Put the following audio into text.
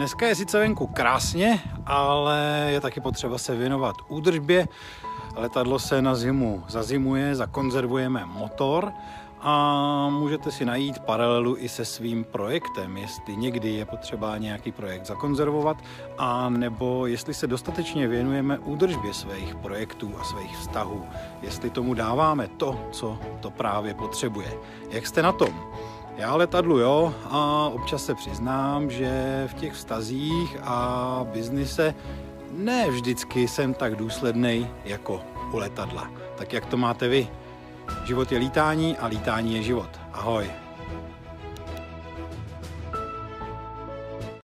Dneska je sice venku krásně, ale je taky potřeba se věnovat údržbě. Letadlo se na zimu zazimuje, zakonzervujeme motor a můžete si najít paralelu i se svým projektem, jestli někdy je potřeba nějaký projekt zakonzervovat, a nebo jestli se dostatečně věnujeme údržbě svých projektů a svých vztahů, jestli tomu dáváme to, co to právě potřebuje. Jak jste na tom? Já letadlu jo a občas se přiznám, že v těch vztazích a biznise ne vždycky jsem tak důsledný jako u letadla. Tak jak to máte vy? Život je lítání a lítání je život. Ahoj.